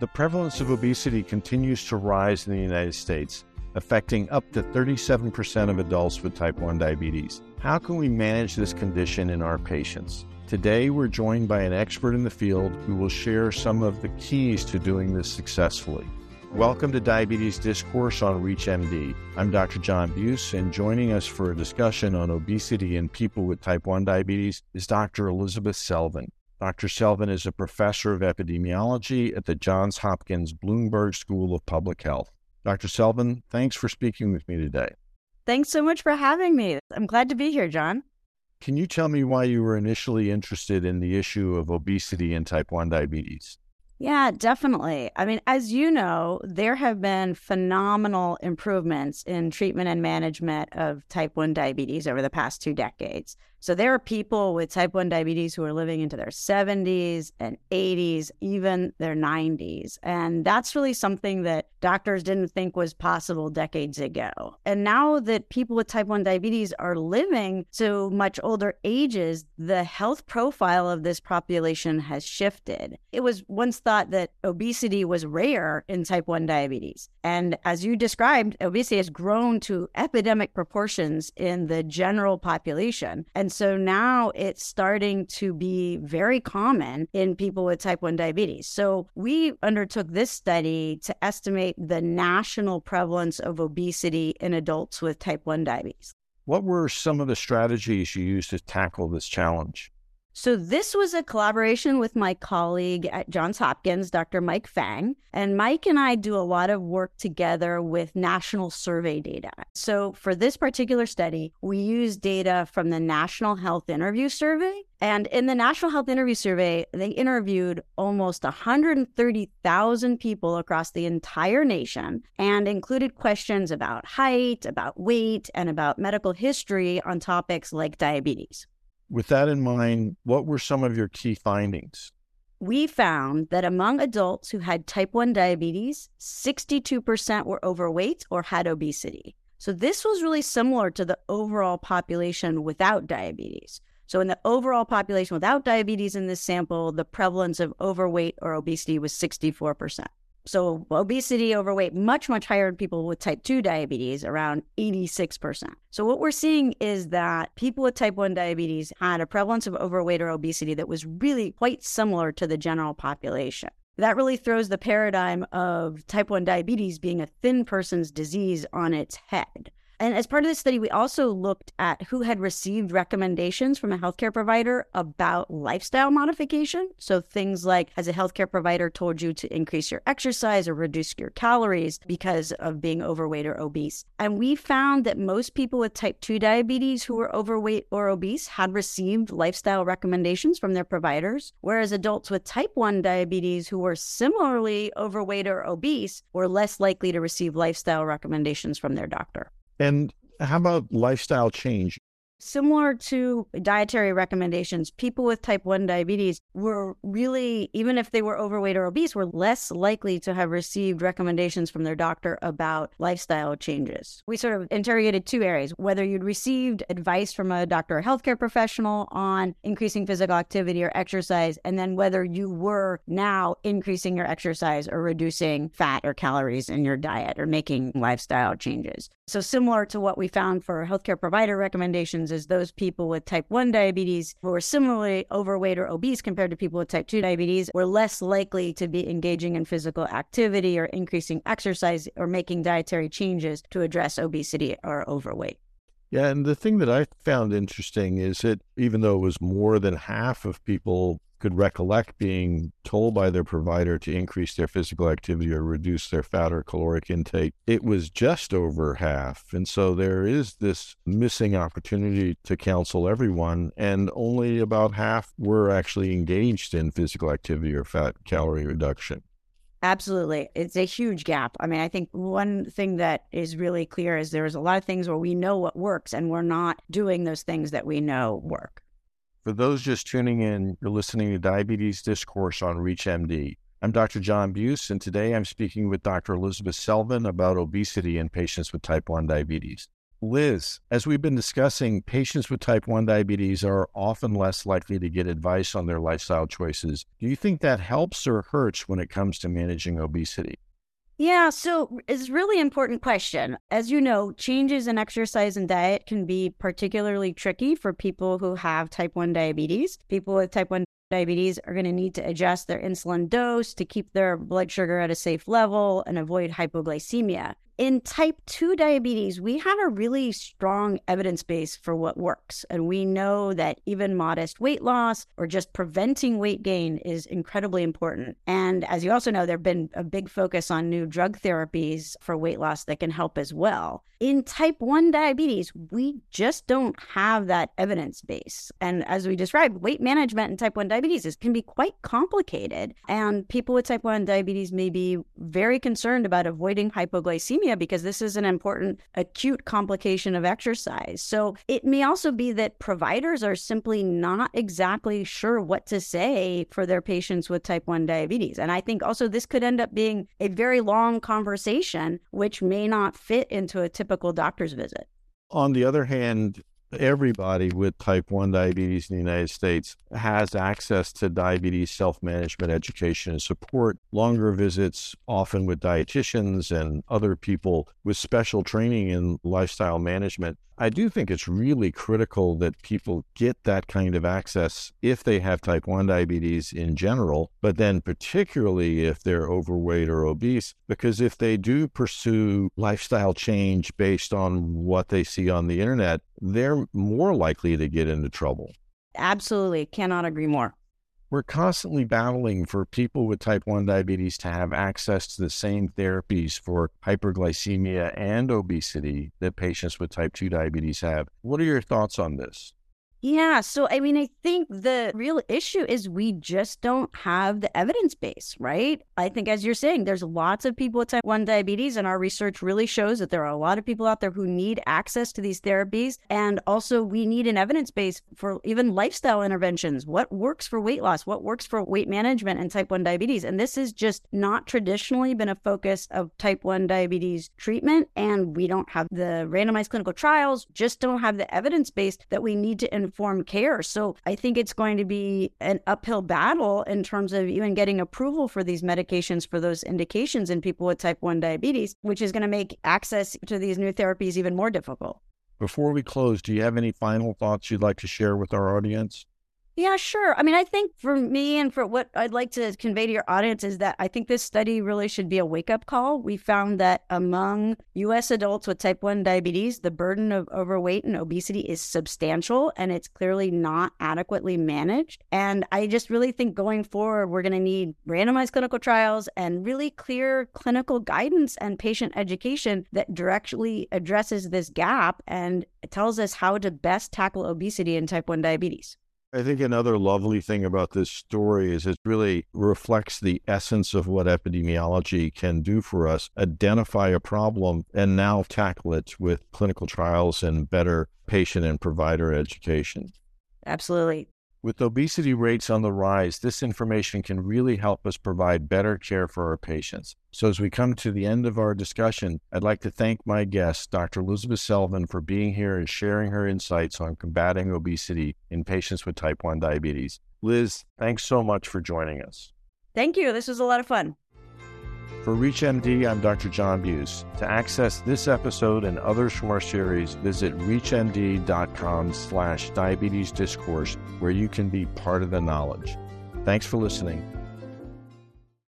The prevalence of obesity continues to rise in the United States, affecting up to 37% of adults with type 1 diabetes. How can we manage this condition in our patients? Today, we're joined by an expert in the field who will share some of the keys to doing this successfully. Welcome to Diabetes Discourse on ReachMD. I'm Dr. John Buse, and joining us for a discussion on obesity in people with type 1 diabetes is Dr. Elizabeth Selvin. Dr. Selvin is a professor of epidemiology at the Johns Hopkins Bloomberg School of Public Health. Dr. Selvin, thanks for speaking with me today. Thanks so much for having me. I'm glad to be here, John. Can you tell me why you were initially interested in the issue of obesity and type 1 diabetes? Yeah, definitely. I mean, as you know, there have been phenomenal improvements in treatment and management of type 1 diabetes over the past two decades. So there are people with type 1 diabetes who are living into their 70s and 80s, even their 90s. And that's really something that doctors didn't think was possible decades ago. And now that people with type 1 diabetes are living to much older ages, the health profile of this population has shifted. It was once thought that obesity was rare in type 1 diabetes. And as you described, obesity has grown to epidemic proportions in the general population. And and so now it's starting to be very common in people with type 1 diabetes. So we undertook this study to estimate the national prevalence of obesity in adults with type 1 diabetes. What were some of the strategies you used to tackle this challenge? So, this was a collaboration with my colleague at Johns Hopkins, Dr. Mike Fang. And Mike and I do a lot of work together with national survey data. So, for this particular study, we used data from the National Health Interview Survey. And in the National Health Interview Survey, they interviewed almost 130,000 people across the entire nation and included questions about height, about weight, and about medical history on topics like diabetes. With that in mind, what were some of your key findings? We found that among adults who had type 1 diabetes, 62% were overweight or had obesity. So, this was really similar to the overall population without diabetes. So, in the overall population without diabetes in this sample, the prevalence of overweight or obesity was 64%. So obesity, overweight, much, much higher in people with type 2 diabetes, around 86%. So what we're seeing is that people with type 1 diabetes had a prevalence of overweight or obesity that was really quite similar to the general population. That really throws the paradigm of type 1 diabetes being a thin person's disease on its head. And as part of this study, we also looked at who had received recommendations from a healthcare provider about lifestyle modification. So things like, has a healthcare provider told you to increase your exercise or reduce your calories because of being overweight or obese? And we found that most people with type 2 diabetes who were overweight or obese had received lifestyle recommendations from their providers, whereas adults with type 1 diabetes who were similarly overweight or obese were less likely to receive lifestyle recommendations from their doctor. And how about lifestyle change? Similar to dietary recommendations, people with type 1 diabetes were really, even if they were overweight or obese, were less likely to have received recommendations from their doctor about lifestyle changes. We sort of interrogated two areas whether you'd received advice from a doctor or healthcare professional on increasing physical activity or exercise, and then whether you were now increasing your exercise or reducing fat or calories in your diet or making lifestyle changes. So, similar to what we found for healthcare provider recommendations is those people with type 1 diabetes who are similarly overweight or obese compared to people with type 2 diabetes were less likely to be engaging in physical activity or increasing exercise or making dietary changes to address obesity or overweight. Yeah, and the thing that I found interesting is that even though it was more than half of people could recollect being told by their provider to increase their physical activity or reduce their fat or caloric intake, it was just over half. And so there is this missing opportunity to counsel everyone, and only about half were actually engaged in physical activity or fat calorie reduction. Absolutely. It's a huge gap. I mean, I think one thing that is really clear is there's a lot of things where we know what works and we're not doing those things that we know work. For those just tuning in, you're listening to Diabetes Discourse on ReachMD. I'm Dr. John Buse, and today I'm speaking with Dr. Elizabeth Selvin about obesity in patients with type 1 diabetes. Liz, as we've been discussing, patients with type 1 diabetes are often less likely to get advice on their lifestyle choices. Do you think that helps or hurts when it comes to managing obesity? Yeah, so it's really important question. As you know, changes in exercise and diet can be particularly tricky for people who have type 1 diabetes. People with type 1 diabetes are going to need to adjust their insulin dose to keep their blood sugar at a safe level and avoid hypoglycemia in type 2 diabetes, we have a really strong evidence base for what works. And we know that even modest weight loss or just preventing weight gain is incredibly important. And as you also know, there have been a big focus on new drug therapies for weight loss that can help as well. In type 1 diabetes, we just don't have that evidence base. And as we described, weight management in type 1 diabetes is, can be quite complicated. And people with type 1 diabetes may be very concerned about avoiding hypoglycemia because this is an important acute complication of exercise. So it may also be that providers are simply not exactly sure what to say for their patients with type 1 diabetes. And I think also this could end up being a very long conversation, which may not fit into a typical doctor's visit. On the other hand, everybody with type 1 diabetes in the United States has access to diabetes self management education and support, longer visits, often with dietitians and other people with special training in lifestyle management. I do think it's really critical that people get that kind of access if they have type 1 diabetes in general, but then particularly if they're overweight or obese, because if they do pursue lifestyle change based on what they see on the internet, they're more likely to get into trouble. Absolutely. Cannot agree more. We're constantly battling for people with type 1 diabetes to have access to the same therapies for hyperglycemia and obesity that patients with type 2 diabetes have. What are your thoughts on this? Yeah. So, I mean, I think the real issue is we just don't have the evidence base, right? I think, as you're saying, there's lots of people with type 1 diabetes, and our research really shows that there are a lot of people out there who need access to these therapies. And also, we need an evidence base for even lifestyle interventions. What works for weight loss? What works for weight management and type 1 diabetes? And this has just not traditionally been a focus of type 1 diabetes treatment. And we don't have the randomized clinical trials, just don't have the evidence base that we need to informed care. So I think it's going to be an uphill battle in terms of even getting approval for these medications for those indications in people with type 1 diabetes, which is going to make access to these new therapies even more difficult. Before we close, do you have any final thoughts you'd like to share with our audience? Yeah, sure. I mean, I think for me and for what I'd like to convey to your audience is that I think this study really should be a wake up call. We found that among US adults with type 1 diabetes, the burden of overweight and obesity is substantial and it's clearly not adequately managed. And I just really think going forward, we're going to need randomized clinical trials and really clear clinical guidance and patient education that directly addresses this gap and tells us how to best tackle obesity and type 1 diabetes. I think another lovely thing about this story is it really reflects the essence of what epidemiology can do for us identify a problem and now tackle it with clinical trials and better patient and provider education. Absolutely. With obesity rates on the rise, this information can really help us provide better care for our patients. So, as we come to the end of our discussion, I'd like to thank my guest, Dr. Elizabeth Selvin, for being here and sharing her insights on combating obesity in patients with type 1 diabetes. Liz, thanks so much for joining us. Thank you. This was a lot of fun. For ReachMD, I'm Dr. John Buse. To access this episode and others from our series, visit reachmd.com slash diabetes discourse, where you can be part of the knowledge. Thanks for listening.